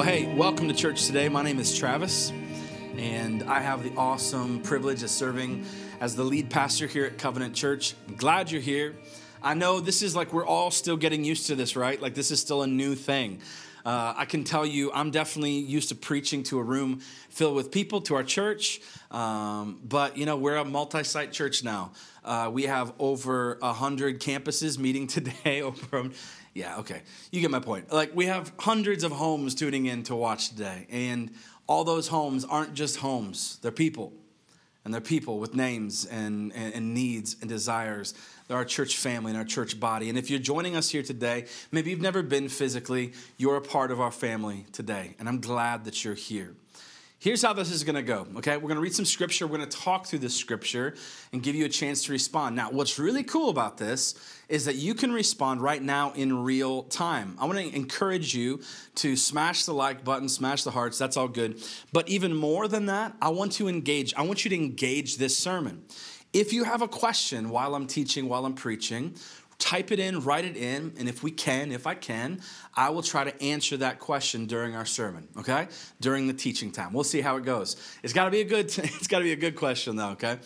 Well, hey, welcome to church today. My name is Travis, and I have the awesome privilege of serving as the lead pastor here at Covenant Church. I'm glad you're here. I know this is like we're all still getting used to this, right? Like this is still a new thing. Uh, I can tell you, I'm definitely used to preaching to a room filled with people, to our church. Um, but, you know, we're a multi site church now. Uh, we have over 100 campuses meeting today over yeah, okay. You get my point. Like, we have hundreds of homes tuning in to watch today, and all those homes aren't just homes, they're people. And they're people with names and, and, and, needs and desires. They're our church family and our church body. And if you're joining us here today, maybe you've never been physically, you're a part of our family today. And I'm glad that you're here. Here's how this is going to go, okay? We're going to read some scripture. We're going to talk through this scripture and give you a chance to respond. Now, what's really cool about this is that you can respond right now in real time. I want to encourage you to smash the like button, smash the hearts, that's all good. But even more than that, I want to engage. I want you to engage this sermon. If you have a question while I'm teaching, while I'm preaching, type it in, write it in, and if we can, if I can, I will try to answer that question during our sermon, okay? During the teaching time. We'll see how it goes. It's got to be a good it's got to be a good question though, okay?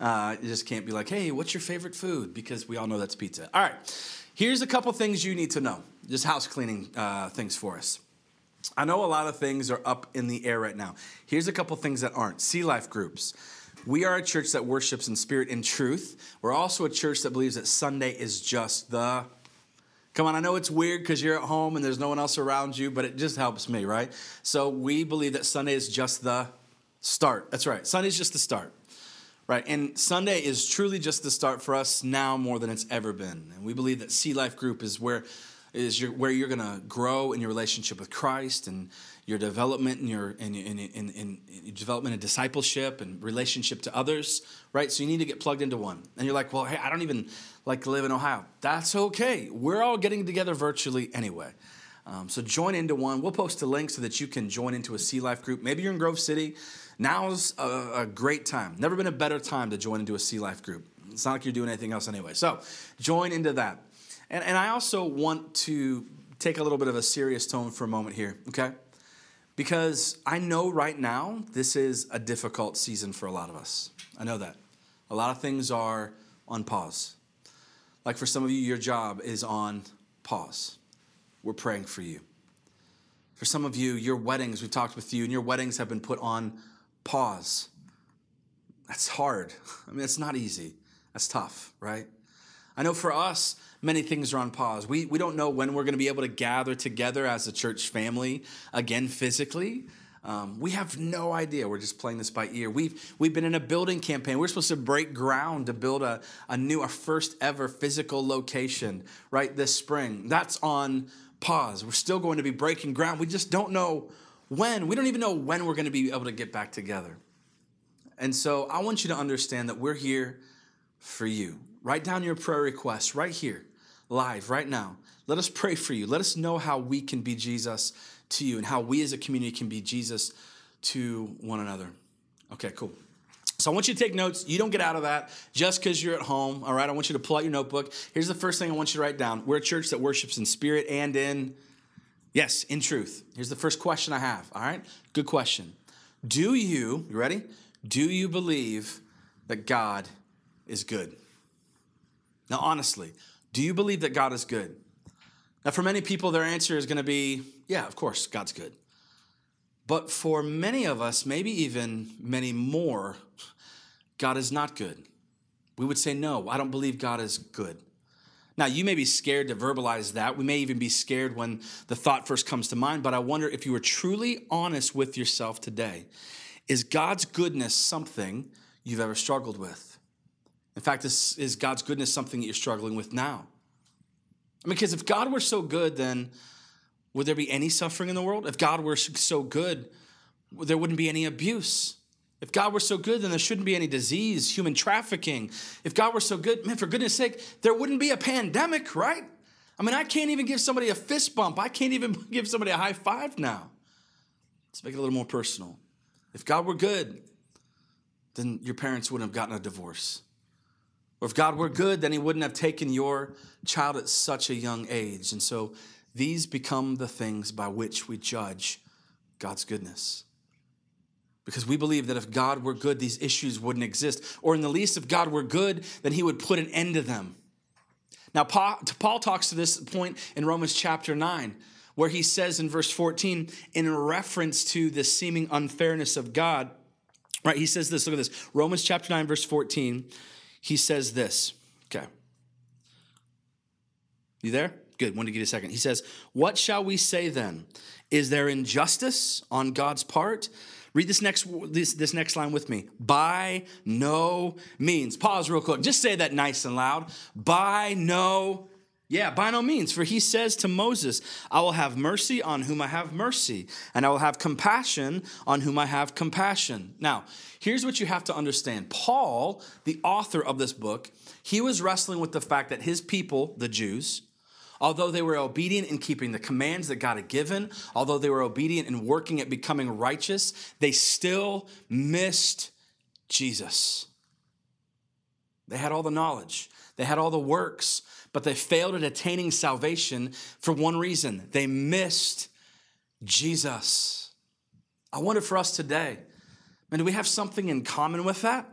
Uh, you just can't be like, "Hey, what's your favorite food?" because we all know that's pizza. All right. Here's a couple things you need to know. Just house cleaning uh, things for us. I know a lot of things are up in the air right now. Here's a couple things that aren't. Sea life groups. We are a church that worships in spirit and truth. We're also a church that believes that Sunday is just the Come on, I know it's weird because you're at home and there's no one else around you, but it just helps me, right? So we believe that Sunday is just the start. That's right. Sunday is just the start, right? And Sunday is truly just the start for us now more than it's ever been. And we believe that Sea Life Group is where is your, where you're going to grow in your relationship with Christ and your development and your in, in, in, in, development and discipleship and relationship to others, right? So you need to get plugged into one. And you're like, well, hey, I don't even like live in Ohio. That's okay. We're all getting together virtually anyway. Um, so join into one. We'll post a link so that you can join into a Sea Life group. Maybe you're in Grove City. Now's a, a great time. Never been a better time to join into a Sea Life group. It's not like you're doing anything else anyway. So join into that. And, and I also want to take a little bit of a serious tone for a moment here, okay? Because I know right now this is a difficult season for a lot of us. I know that. A lot of things are on pause. Like for some of you, your job is on pause. We're praying for you. For some of you, your weddings, we've talked with you, and your weddings have been put on pause. That's hard. I mean, it's not easy. That's tough, right? I know for us, many things are on pause. We, we don't know when we're going to be able to gather together as a church family again physically. Um, we have no idea. We're just playing this by ear. We've, we've been in a building campaign. We're supposed to break ground to build a, a new, our first ever physical location, right, this spring. That's on pause. We're still going to be breaking ground. We just don't know when. We don't even know when we're going to be able to get back together. And so I want you to understand that we're here for you. Write down your prayer requests right here, live, right now. Let us pray for you. Let us know how we can be Jesus to you and how we as a community can be Jesus to one another. Okay, cool. So I want you to take notes. You don't get out of that just because you're at home. All right. I want you to pull out your notebook. Here's the first thing I want you to write down. We're a church that worships in spirit and in, yes, in truth. Here's the first question I have. All right. Good question. Do you, you ready? Do you believe that God is good? Now, honestly, do you believe that God is good? Now, for many people, their answer is going to be, yeah, of course, God's good. But for many of us, maybe even many more, God is not good. We would say, no, I don't believe God is good. Now, you may be scared to verbalize that. We may even be scared when the thought first comes to mind, but I wonder if you were truly honest with yourself today. Is God's goodness something you've ever struggled with? In fact, is, is God's goodness something that you're struggling with now? I mean, because if God were so good, then would there be any suffering in the world? If God were so good, there wouldn't be any abuse. If God were so good, then there shouldn't be any disease, human trafficking. If God were so good, man, for goodness sake, there wouldn't be a pandemic, right? I mean, I can't even give somebody a fist bump. I can't even give somebody a high five now. Let's make it a little more personal. If God were good, then your parents wouldn't have gotten a divorce. Or if God were good, then He wouldn't have taken your child at such a young age. And so these become the things by which we judge God's goodness. Because we believe that if God were good, these issues wouldn't exist. Or in the least, if God were good, then he would put an end to them. Now, Paul talks to this point in Romans chapter 9, where he says in verse 14, in reference to the seeming unfairness of God, right? He says this, look at this. Romans chapter 9, verse 14, he says this. Okay. You there? Good. Want to give you a second. He says, What shall we say then? Is there injustice on God's part? Read this next, this, this next line with me. By no means. Pause real quick. Just say that nice and loud. By no yeah, by no means. For he says to Moses, I will have mercy on whom I have mercy, and I will have compassion on whom I have compassion. Now, here's what you have to understand Paul, the author of this book, he was wrestling with the fact that his people, the Jews, Although they were obedient in keeping the commands that God had given, although they were obedient in working at becoming righteous, they still missed Jesus. They had all the knowledge, they had all the works, but they failed at attaining salvation for one reason they missed Jesus. I wonder for us today, man, do we have something in common with that?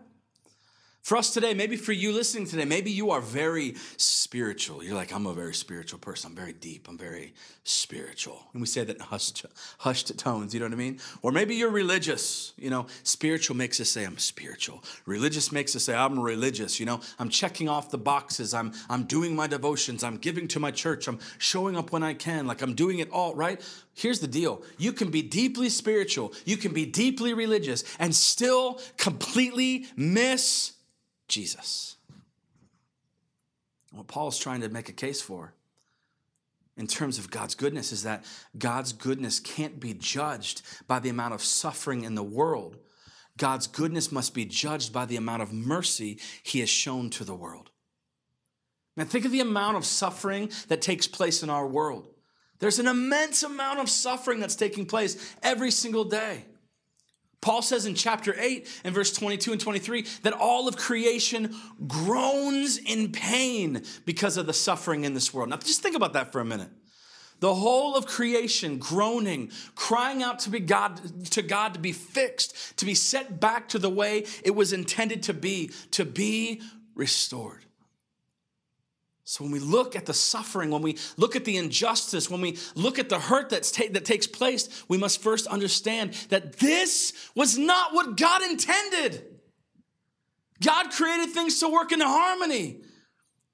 For us today, maybe for you listening today, maybe you are very spiritual. You're like, I'm a very spiritual person. I'm very deep. I'm very spiritual. And we say that in hushed, hushed tones, you know what I mean? Or maybe you're religious. You know, spiritual makes us say, I'm spiritual. Religious makes us say, I'm religious. You know, I'm checking off the boxes. I'm, I'm doing my devotions. I'm giving to my church. I'm showing up when I can. Like I'm doing it all, right? Here's the deal you can be deeply spiritual, you can be deeply religious, and still completely miss Jesus. What Paul is trying to make a case for in terms of God's goodness is that God's goodness can't be judged by the amount of suffering in the world. God's goodness must be judged by the amount of mercy he has shown to the world. Now, think of the amount of suffering that takes place in our world. There's an immense amount of suffering that's taking place every single day. Paul says in chapter 8 and verse 22 and 23 that all of creation groans in pain because of the suffering in this world. Now, just think about that for a minute. The whole of creation groaning, crying out to be God to God to be fixed, to be set back to the way it was intended to be, to be restored. So when we look at the suffering, when we look at the injustice, when we look at the hurt that's ta- that takes place, we must first understand that this was not what God intended. God created things to work in harmony.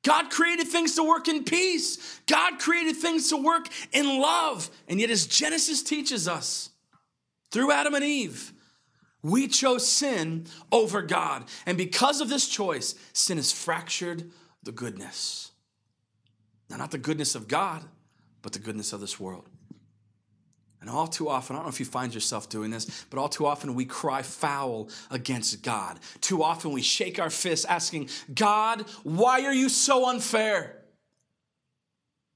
God created things to work in peace. God created things to work in love. And yet, as Genesis teaches us, through Adam and Eve, we chose sin over God. And because of this choice, sin has fractured the goodness. Now, not the goodness of God, but the goodness of this world. And all too often, I don't know if you find yourself doing this, but all too often we cry foul against God. Too often we shake our fists asking, God, why are you so unfair?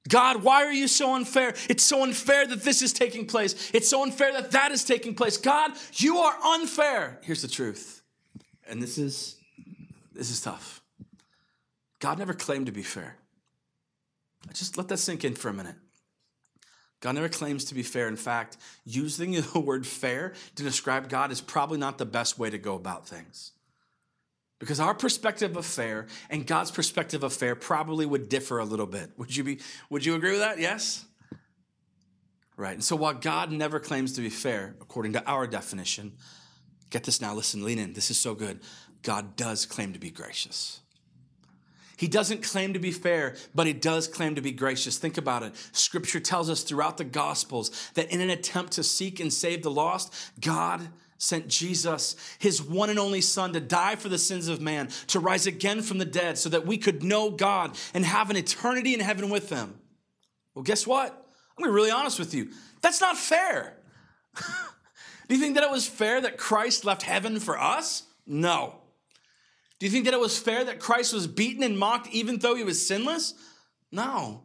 God, why are you so unfair? It's so unfair that this is taking place. It's so unfair that that is taking place. God, you are unfair. Here's the truth. And this is this is tough. God never claimed to be fair. Just let that sink in for a minute. God never claims to be fair. In fact, using the word fair to describe God is probably not the best way to go about things. Because our perspective of fair and God's perspective of fair probably would differ a little bit. Would you be would you agree with that? Yes? Right. And so while God never claims to be fair according to our definition, get this now, listen, lean in. This is so good. God does claim to be gracious. He doesn't claim to be fair, but he does claim to be gracious. Think about it. Scripture tells us throughout the Gospels that in an attempt to seek and save the lost, God sent Jesus, his one and only Son, to die for the sins of man, to rise again from the dead, so that we could know God and have an eternity in heaven with him. Well, guess what? I'm gonna be really honest with you. That's not fair. Do you think that it was fair that Christ left heaven for us? No. Do you think that it was fair that Christ was beaten and mocked even though he was sinless? No.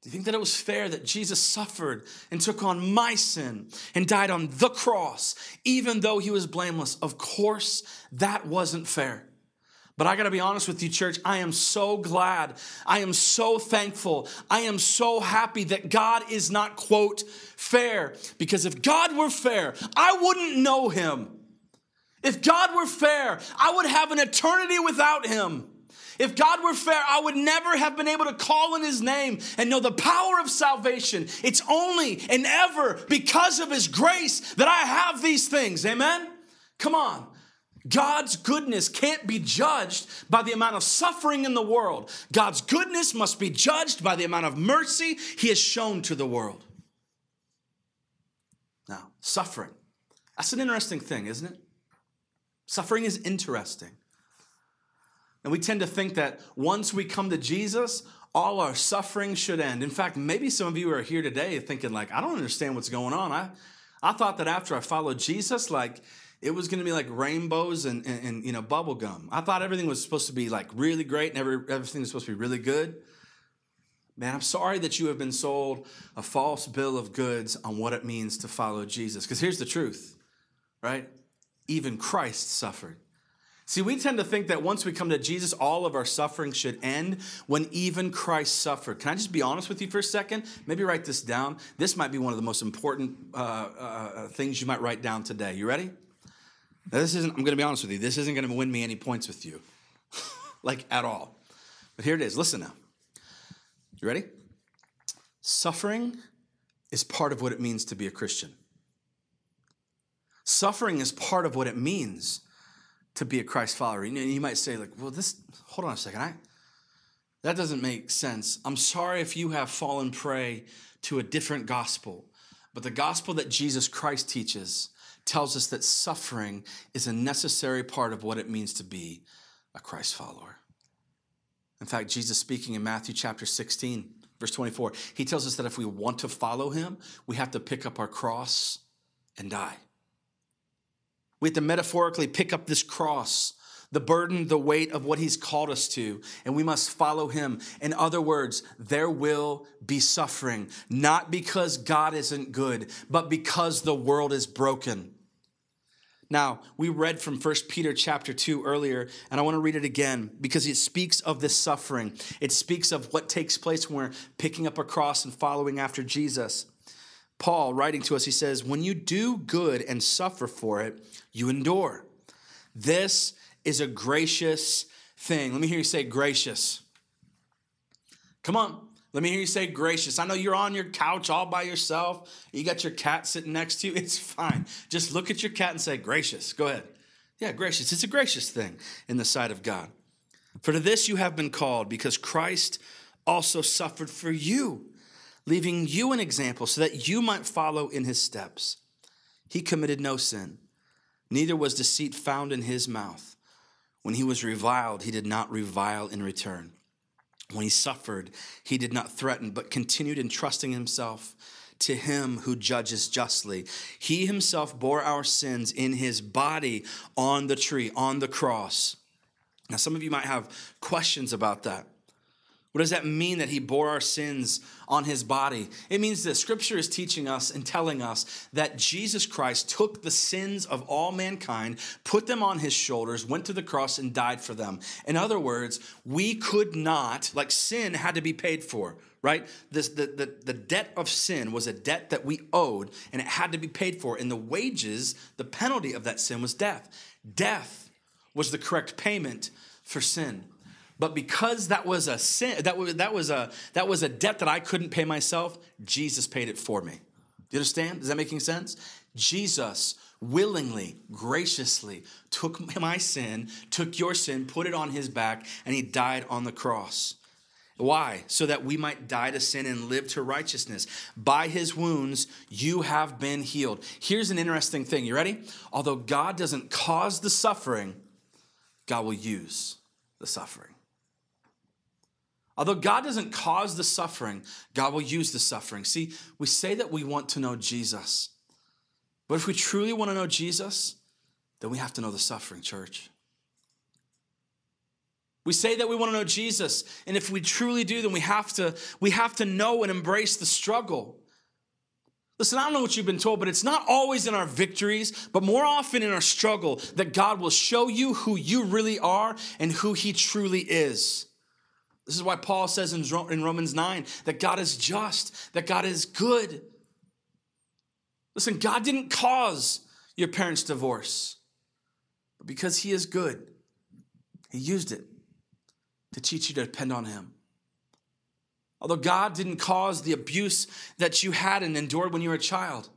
Do you think that it was fair that Jesus suffered and took on my sin and died on the cross even though he was blameless? Of course, that wasn't fair. But I gotta be honest with you, church, I am so glad. I am so thankful. I am so happy that God is not, quote, fair. Because if God were fair, I wouldn't know him. If God were fair, I would have an eternity without him. If God were fair, I would never have been able to call in his name and know the power of salvation. It's only and ever because of his grace that I have these things. Amen? Come on. God's goodness can't be judged by the amount of suffering in the world. God's goodness must be judged by the amount of mercy he has shown to the world. Now, suffering. That's an interesting thing, isn't it? Suffering is interesting. And we tend to think that once we come to Jesus, all our suffering should end. In fact, maybe some of you are here today thinking, like, I don't understand what's going on. I, I thought that after I followed Jesus, like, it was going to be like rainbows and, and, and, you know bubble gum. I thought everything was supposed to be like really great and every, everything was supposed to be really good. Man, I'm sorry that you have been sold a false bill of goods on what it means to follow Jesus. Because here's the truth, right? Even Christ suffered. See, we tend to think that once we come to Jesus, all of our suffering should end when even Christ suffered. Can I just be honest with you for a second? Maybe write this down. This might be one of the most important uh, uh, uh things you might write down today. You ready? Now, this isn't, I'm going to be honest with you, this isn't going to win me any points with you, like at all. But here it is. Listen now. You ready? Suffering is part of what it means to be a Christian. Suffering is part of what it means to be a Christ follower. And you might say, like, well, this, hold on a second. I, that doesn't make sense. I'm sorry if you have fallen prey to a different gospel, but the gospel that Jesus Christ teaches tells us that suffering is a necessary part of what it means to be a Christ follower. In fact, Jesus speaking in Matthew chapter 16, verse 24, he tells us that if we want to follow him, we have to pick up our cross and die. We have to metaphorically pick up this cross, the burden, the weight of what he's called us to, and we must follow him. In other words, there will be suffering, not because God isn't good, but because the world is broken. Now, we read from 1 Peter chapter 2 earlier, and I want to read it again because it speaks of this suffering. It speaks of what takes place when we're picking up a cross and following after Jesus. Paul, writing to us, he says, When you do good and suffer for it, you endure. This is a gracious thing. Let me hear you say gracious. Come on. Let me hear you say gracious. I know you're on your couch all by yourself. You got your cat sitting next to you. It's fine. Just look at your cat and say gracious. Go ahead. Yeah, gracious. It's a gracious thing in the sight of God. For to this you have been called, because Christ also suffered for you, leaving you an example so that you might follow in his steps. He committed no sin, neither was deceit found in his mouth. When he was reviled, he did not revile in return. When he suffered, he did not threaten, but continued entrusting himself to him who judges justly. He himself bore our sins in his body on the tree, on the cross. Now, some of you might have questions about that. What does that mean that he bore our sins on his body? It means that scripture is teaching us and telling us that Jesus Christ took the sins of all mankind, put them on his shoulders, went to the cross, and died for them. In other words, we could not, like sin had to be paid for, right? This, the, the, the debt of sin was a debt that we owed, and it had to be paid for. And the wages, the penalty of that sin was death. Death was the correct payment for sin. But because that was a sin, that was, that was a that was a debt that I couldn't pay myself, Jesus paid it for me. Do you understand? Is that making sense? Jesus willingly, graciously took my sin, took your sin, put it on his back, and he died on the cross. Why? So that we might die to sin and live to righteousness. By his wounds, you have been healed. Here's an interesting thing. You ready? Although God doesn't cause the suffering, God will use the suffering. Although God doesn't cause the suffering, God will use the suffering. See, we say that we want to know Jesus. But if we truly want to know Jesus, then we have to know the suffering, church. We say that we want to know Jesus, and if we truly do, then we have to we have to know and embrace the struggle. Listen, I don't know what you've been told, but it's not always in our victories, but more often in our struggle that God will show you who you really are and who He truly is. This is why Paul says in Romans 9 that God is just, that God is good. Listen, God didn't cause your parents' divorce, but because He is good, He used it to teach you to depend on Him. Although God didn't cause the abuse that you had and endured when you were a child,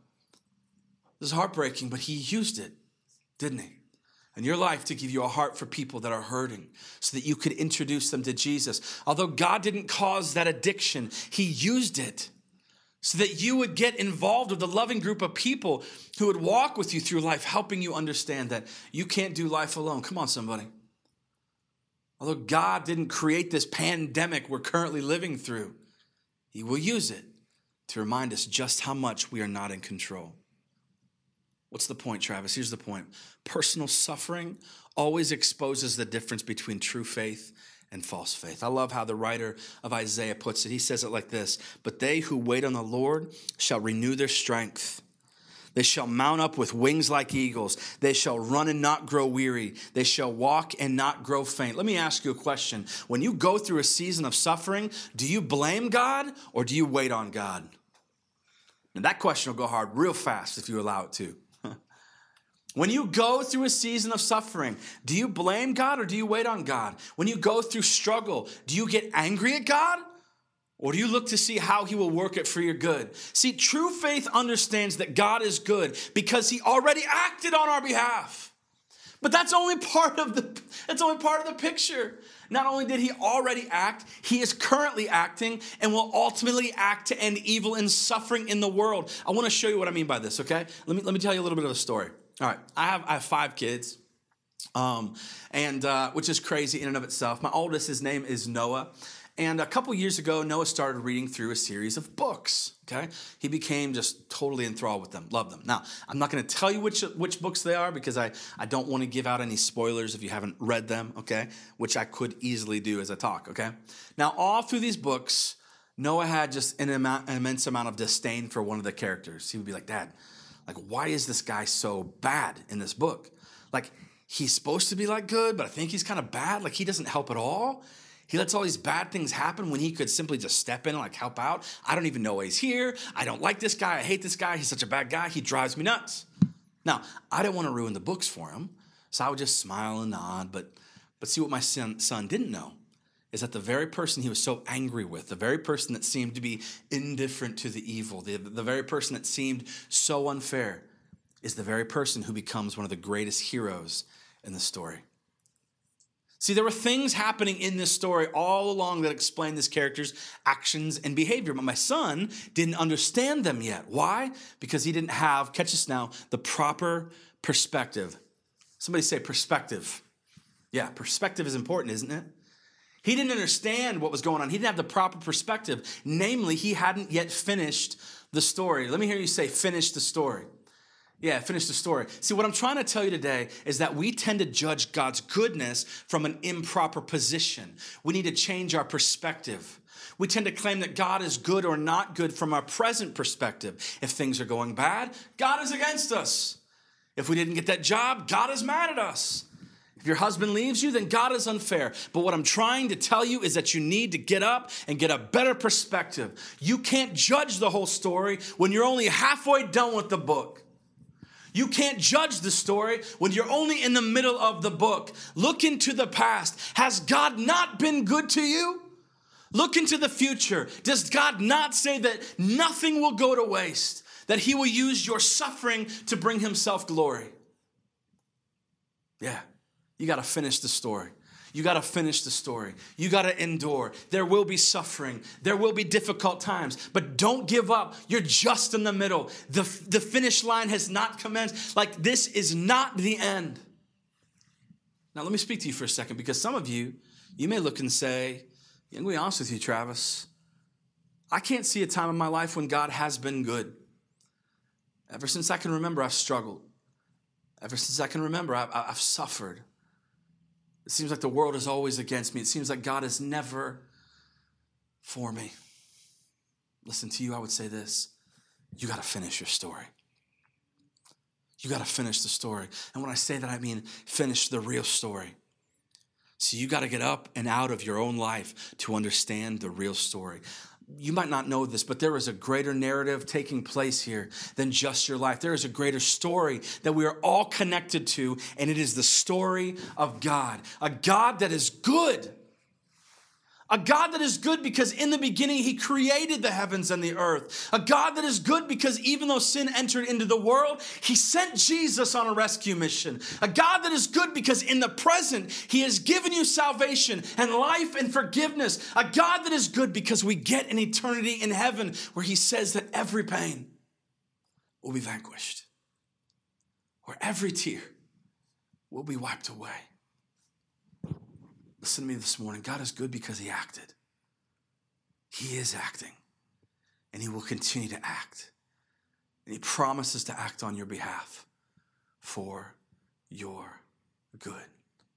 this is heartbreaking, but He used it, didn't He? In your life to give you a heart for people that are hurting so that you could introduce them to Jesus. Although God didn't cause that addiction, He used it so that you would get involved with a loving group of people who would walk with you through life, helping you understand that you can't do life alone. Come on, somebody. Although God didn't create this pandemic we're currently living through, He will use it to remind us just how much we are not in control. What's the point, Travis? Here's the point personal suffering always exposes the difference between true faith and false faith. I love how the writer of Isaiah puts it. He says it like this But they who wait on the Lord shall renew their strength. They shall mount up with wings like eagles. They shall run and not grow weary. They shall walk and not grow faint. Let me ask you a question. When you go through a season of suffering, do you blame God or do you wait on God? And that question will go hard real fast if you allow it to. When you go through a season of suffering, do you blame God or do you wait on God? When you go through struggle, do you get angry at God or do you look to see how he will work it for your good? See, true faith understands that God is good because he already acted on our behalf. But that's only part of the that's only part of the picture. Not only did he already act, he is currently acting and will ultimately act to end evil and suffering in the world. I want to show you what I mean by this, okay? Let me let me tell you a little bit of a story. All right, I have I have five kids. Um, and uh, which is crazy in and of itself. My oldest, his name is Noah, and a couple years ago, Noah started reading through a series of books. Okay, he became just totally enthralled with them, loved them. Now, I'm not going to tell you which which books they are because I I don't want to give out any spoilers if you haven't read them. Okay, which I could easily do as I talk. Okay, now all through these books, Noah had just an, amount, an immense amount of disdain for one of the characters. He would be like, "Dad, like why is this guy so bad in this book? Like." He's supposed to be like good, but I think he's kind of bad. Like he doesn't help at all. He lets all these bad things happen when he could simply just step in and like help out. I don't even know why he's here. I don't like this guy. I hate this guy. He's such a bad guy. He drives me nuts. Now, I didn't want to ruin the books for him, so I would just smile and nod. But, but see what my son, son didn't know is that the very person he was so angry with, the very person that seemed to be indifferent to the evil, the, the very person that seemed so unfair, is the very person who becomes one of the greatest heroes in the story. See, there were things happening in this story all along that explained this character's actions and behavior, but my son didn't understand them yet. Why? Because he didn't have, catch this now, the proper perspective. Somebody say perspective. Yeah, perspective is important, isn't it? He didn't understand what was going on. He didn't have the proper perspective. Namely, he hadn't yet finished the story. Let me hear you say, finish the story. Yeah, finish the story. See, what I'm trying to tell you today is that we tend to judge God's goodness from an improper position. We need to change our perspective. We tend to claim that God is good or not good from our present perspective. If things are going bad, God is against us. If we didn't get that job, God is mad at us. Your husband leaves you, then God is unfair. But what I'm trying to tell you is that you need to get up and get a better perspective. You can't judge the whole story when you're only halfway done with the book. You can't judge the story when you're only in the middle of the book. Look into the past. Has God not been good to you? Look into the future. Does God not say that nothing will go to waste? That He will use your suffering to bring Himself glory? Yeah, you got to finish the story. You got to finish the story. You got to endure. There will be suffering. There will be difficult times, but don't give up. You're just in the middle. The, the finish line has not commenced. Like, this is not the end. Now, let me speak to you for a second because some of you, you may look and say, I'm going to be honest with you, Travis. I can't see a time in my life when God has been good. Ever since I can remember, I've struggled. Ever since I can remember, I've, I've suffered. It seems like the world is always against me. It seems like God is never for me. Listen to you, I would say this you got to finish your story. You got to finish the story. And when I say that, I mean finish the real story. So you got to get up and out of your own life to understand the real story. You might not know this, but there is a greater narrative taking place here than just your life. There is a greater story that we are all connected to, and it is the story of God. A God that is good a God that is good because in the beginning he created the heavens and the earth. A God that is good because even though sin entered into the world, he sent Jesus on a rescue mission. A God that is good because in the present he has given you salvation and life and forgiveness. A God that is good because we get an eternity in heaven where he says that every pain will be vanquished, where every tear will be wiped away. Listen to me this morning. God is good because He acted. He is acting, and He will continue to act. And He promises to act on your behalf for your good.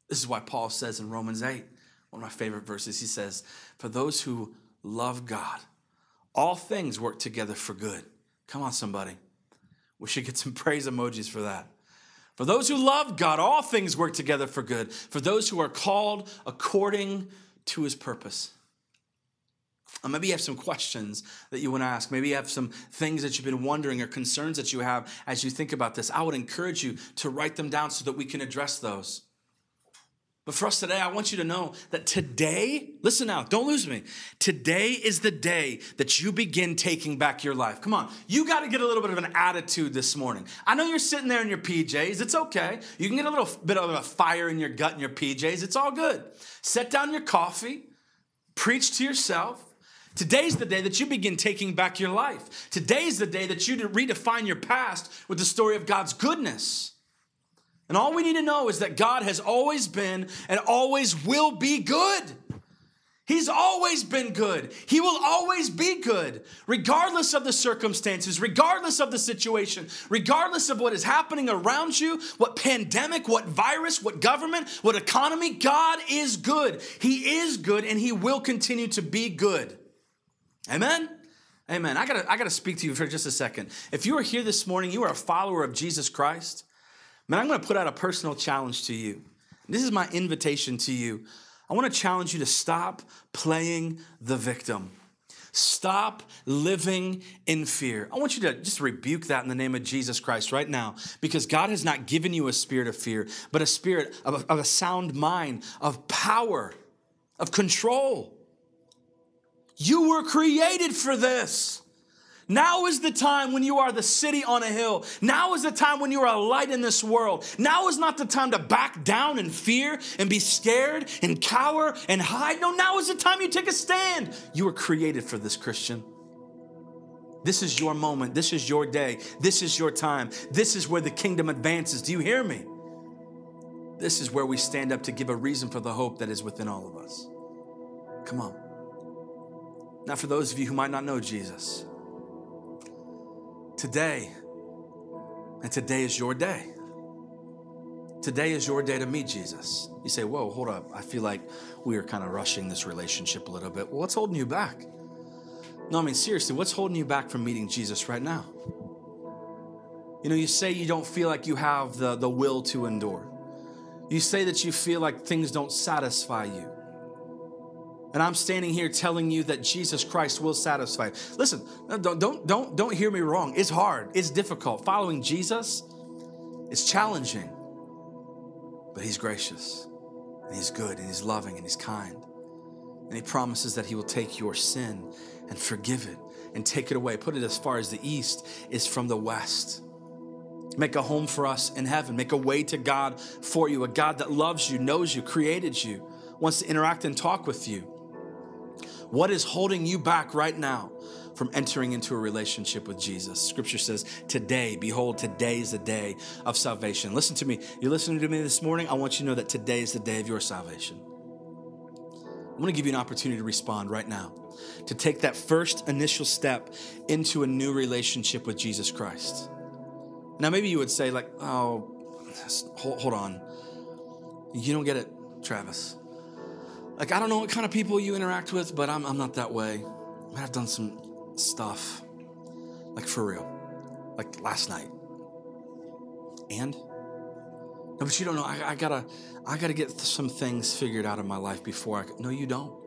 This is why Paul says in Romans 8, one of my favorite verses, he says, For those who love God, all things work together for good. Come on, somebody. We should get some praise emojis for that. For those who love God, all things work together for good. For those who are called according to his purpose. And maybe you have some questions that you want to ask. Maybe you have some things that you've been wondering or concerns that you have as you think about this. I would encourage you to write them down so that we can address those. But for us today, I want you to know that today, listen now, don't lose me. Today is the day that you begin taking back your life. Come on, you got to get a little bit of an attitude this morning. I know you're sitting there in your PJs, it's okay. You can get a little bit of a fire in your gut in your PJs, it's all good. Set down your coffee, preach to yourself. Today's the day that you begin taking back your life. Today's the day that you redefine your past with the story of God's goodness. And all we need to know is that God has always been and always will be good. He's always been good. He will always be good, regardless of the circumstances, regardless of the situation, regardless of what is happening around you, what pandemic, what virus, what government, what economy. God is good. He is good and He will continue to be good. Amen? Amen. I gotta, I gotta speak to you for just a second. If you are here this morning, you are a follower of Jesus Christ. Man, I'm going to put out a personal challenge to you. This is my invitation to you. I want to challenge you to stop playing the victim. Stop living in fear. I want you to just rebuke that in the name of Jesus Christ right now because God has not given you a spirit of fear, but a spirit of a, of a sound mind, of power, of control. You were created for this. Now is the time when you are the city on a hill. Now is the time when you are a light in this world. Now is not the time to back down in fear and be scared and cower and hide. No, now is the time you take a stand. You were created for this, Christian. This is your moment. This is your day. This is your time. This is where the kingdom advances. Do you hear me? This is where we stand up to give a reason for the hope that is within all of us. Come on. Now, for those of you who might not know Jesus, today, and today is your day. Today is your day to meet Jesus. You say, Whoa, hold up. I feel like we are kind of rushing this relationship a little bit. Well, what's holding you back? No, I mean, seriously, what's holding you back from meeting Jesus right now? You know, you say you don't feel like you have the, the will to endure. You say that you feel like things don't satisfy you. And I'm standing here telling you that Jesus Christ will satisfy. Listen, don't, don't, don't, don't hear me wrong. It's hard, it's difficult. Following Jesus is challenging, but He's gracious, and He's good, and He's loving, and He's kind. And He promises that He will take your sin and forgive it and take it away, put it as far as the east is from the west. Make a home for us in heaven, make a way to God for you, a God that loves you, knows you, created you, wants to interact and talk with you. What is holding you back right now from entering into a relationship with Jesus? Scripture says, Today, behold, today is the day of salvation. Listen to me. You're listening to me this morning. I want you to know that today is the day of your salvation. I'm going to give you an opportunity to respond right now, to take that first initial step into a new relationship with Jesus Christ. Now, maybe you would say, like, oh, hold, hold on. You don't get it, Travis. Like, I don't know what kind of people you interact with, but I'm, I'm not that way. I've done some stuff. Like for real. Like last night. And? No, but you don't know. I, I, gotta, I gotta get some things figured out in my life before I. No, you don't.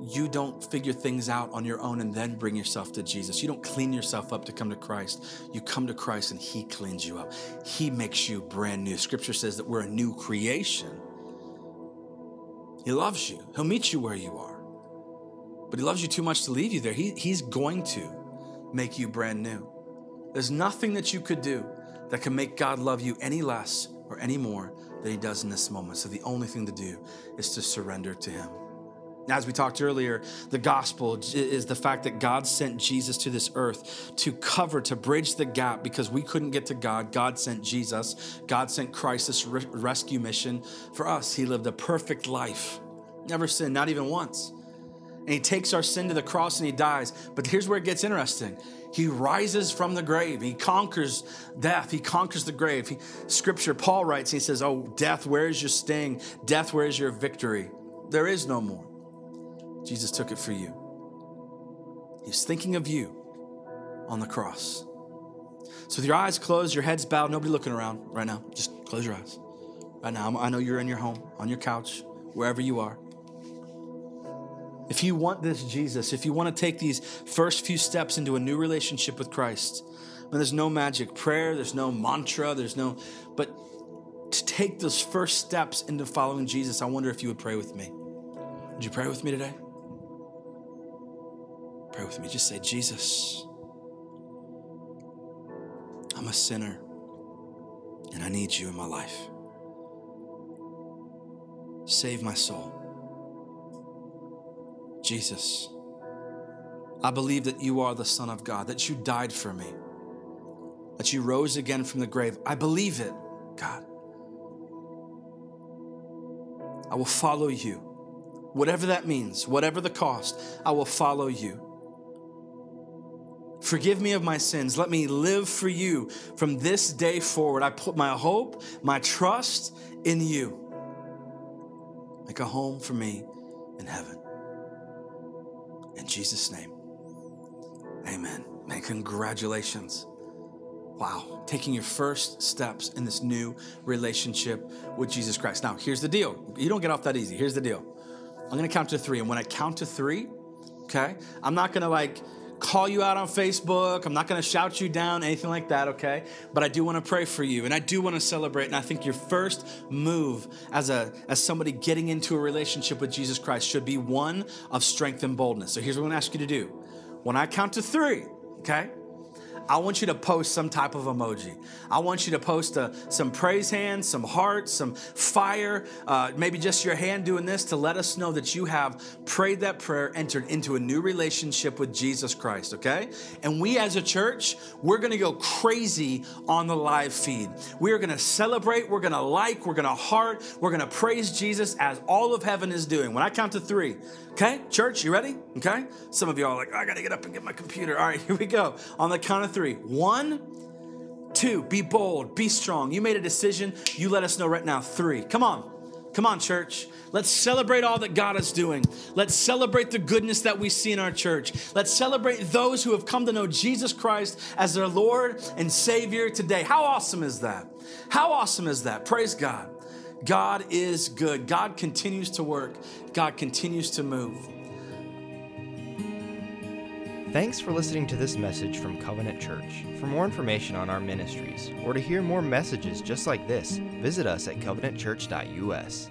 You don't figure things out on your own and then bring yourself to Jesus. You don't clean yourself up to come to Christ. You come to Christ and He cleans you up. He makes you brand new. Scripture says that we're a new creation. He loves you. He'll meet you where you are. But He loves you too much to leave you there. He, he's going to make you brand new. There's nothing that you could do that can make God love you any less or any more than He does in this moment. So the only thing to do is to surrender to Him. As we talked earlier, the gospel is the fact that God sent Jesus to this earth to cover, to bridge the gap because we couldn't get to God. God sent Jesus. God sent Christ this rescue mission for us. He lived a perfect life, never sinned, not even once. And He takes our sin to the cross and He dies. But here's where it gets interesting he rises from the grave. He conquers death. He conquers the grave. He, scripture, Paul writes, he says, Oh, death, where is your sting? Death, where is your victory? There is no more. Jesus took it for you. He's thinking of you on the cross. So, with your eyes closed, your heads bowed, nobody looking around right now, just close your eyes. Right now, I know you're in your home, on your couch, wherever you are. If you want this Jesus, if you want to take these first few steps into a new relationship with Christ, I there's no magic prayer, there's no mantra, there's no, but to take those first steps into following Jesus, I wonder if you would pray with me. Would you pray with me today? Pray with me. Just say, Jesus, I'm a sinner and I need you in my life. Save my soul. Jesus, I believe that you are the Son of God, that you died for me, that you rose again from the grave. I believe it, God. I will follow you, whatever that means, whatever the cost, I will follow you. Forgive me of my sins. Let me live for you from this day forward. I put my hope, my trust in you. Make a home for me in heaven. In Jesus' name, amen. Man, congratulations. Wow, taking your first steps in this new relationship with Jesus Christ. Now, here's the deal. You don't get off that easy. Here's the deal. I'm gonna count to three. And when I count to three, okay, I'm not gonna like call you out on Facebook. I'm not going to shout you down, anything like that, okay? But I do want to pray for you and I do want to celebrate. And I think your first move as a as somebody getting into a relationship with Jesus Christ should be one of strength and boldness. So here's what I'm going to ask you to do. When I count to 3, okay? I want you to post some type of emoji. I want you to post a, some praise hands, some hearts, some fire, uh, maybe just your hand doing this to let us know that you have prayed that prayer, entered into a new relationship with Jesus Christ, okay? And we as a church, we're gonna go crazy on the live feed. We are gonna celebrate, we're gonna like, we're gonna heart, we're gonna praise Jesus as all of heaven is doing. When I count to three, okay? Church, you ready? Okay? Some of y'all are like, I gotta get up and get my computer. All right, here we go. On the count of three. One, two, be bold, be strong. You made a decision. You let us know right now. Three. Come on. Come on, church. Let's celebrate all that God is doing. Let's celebrate the goodness that we see in our church. Let's celebrate those who have come to know Jesus Christ as their Lord and Savior today. How awesome is that? How awesome is that? Praise God. God is good. God continues to work. God continues to move. Thanks for listening to this message from Covenant Church. For more information on our ministries or to hear more messages just like this, visit us at covenantchurch.us.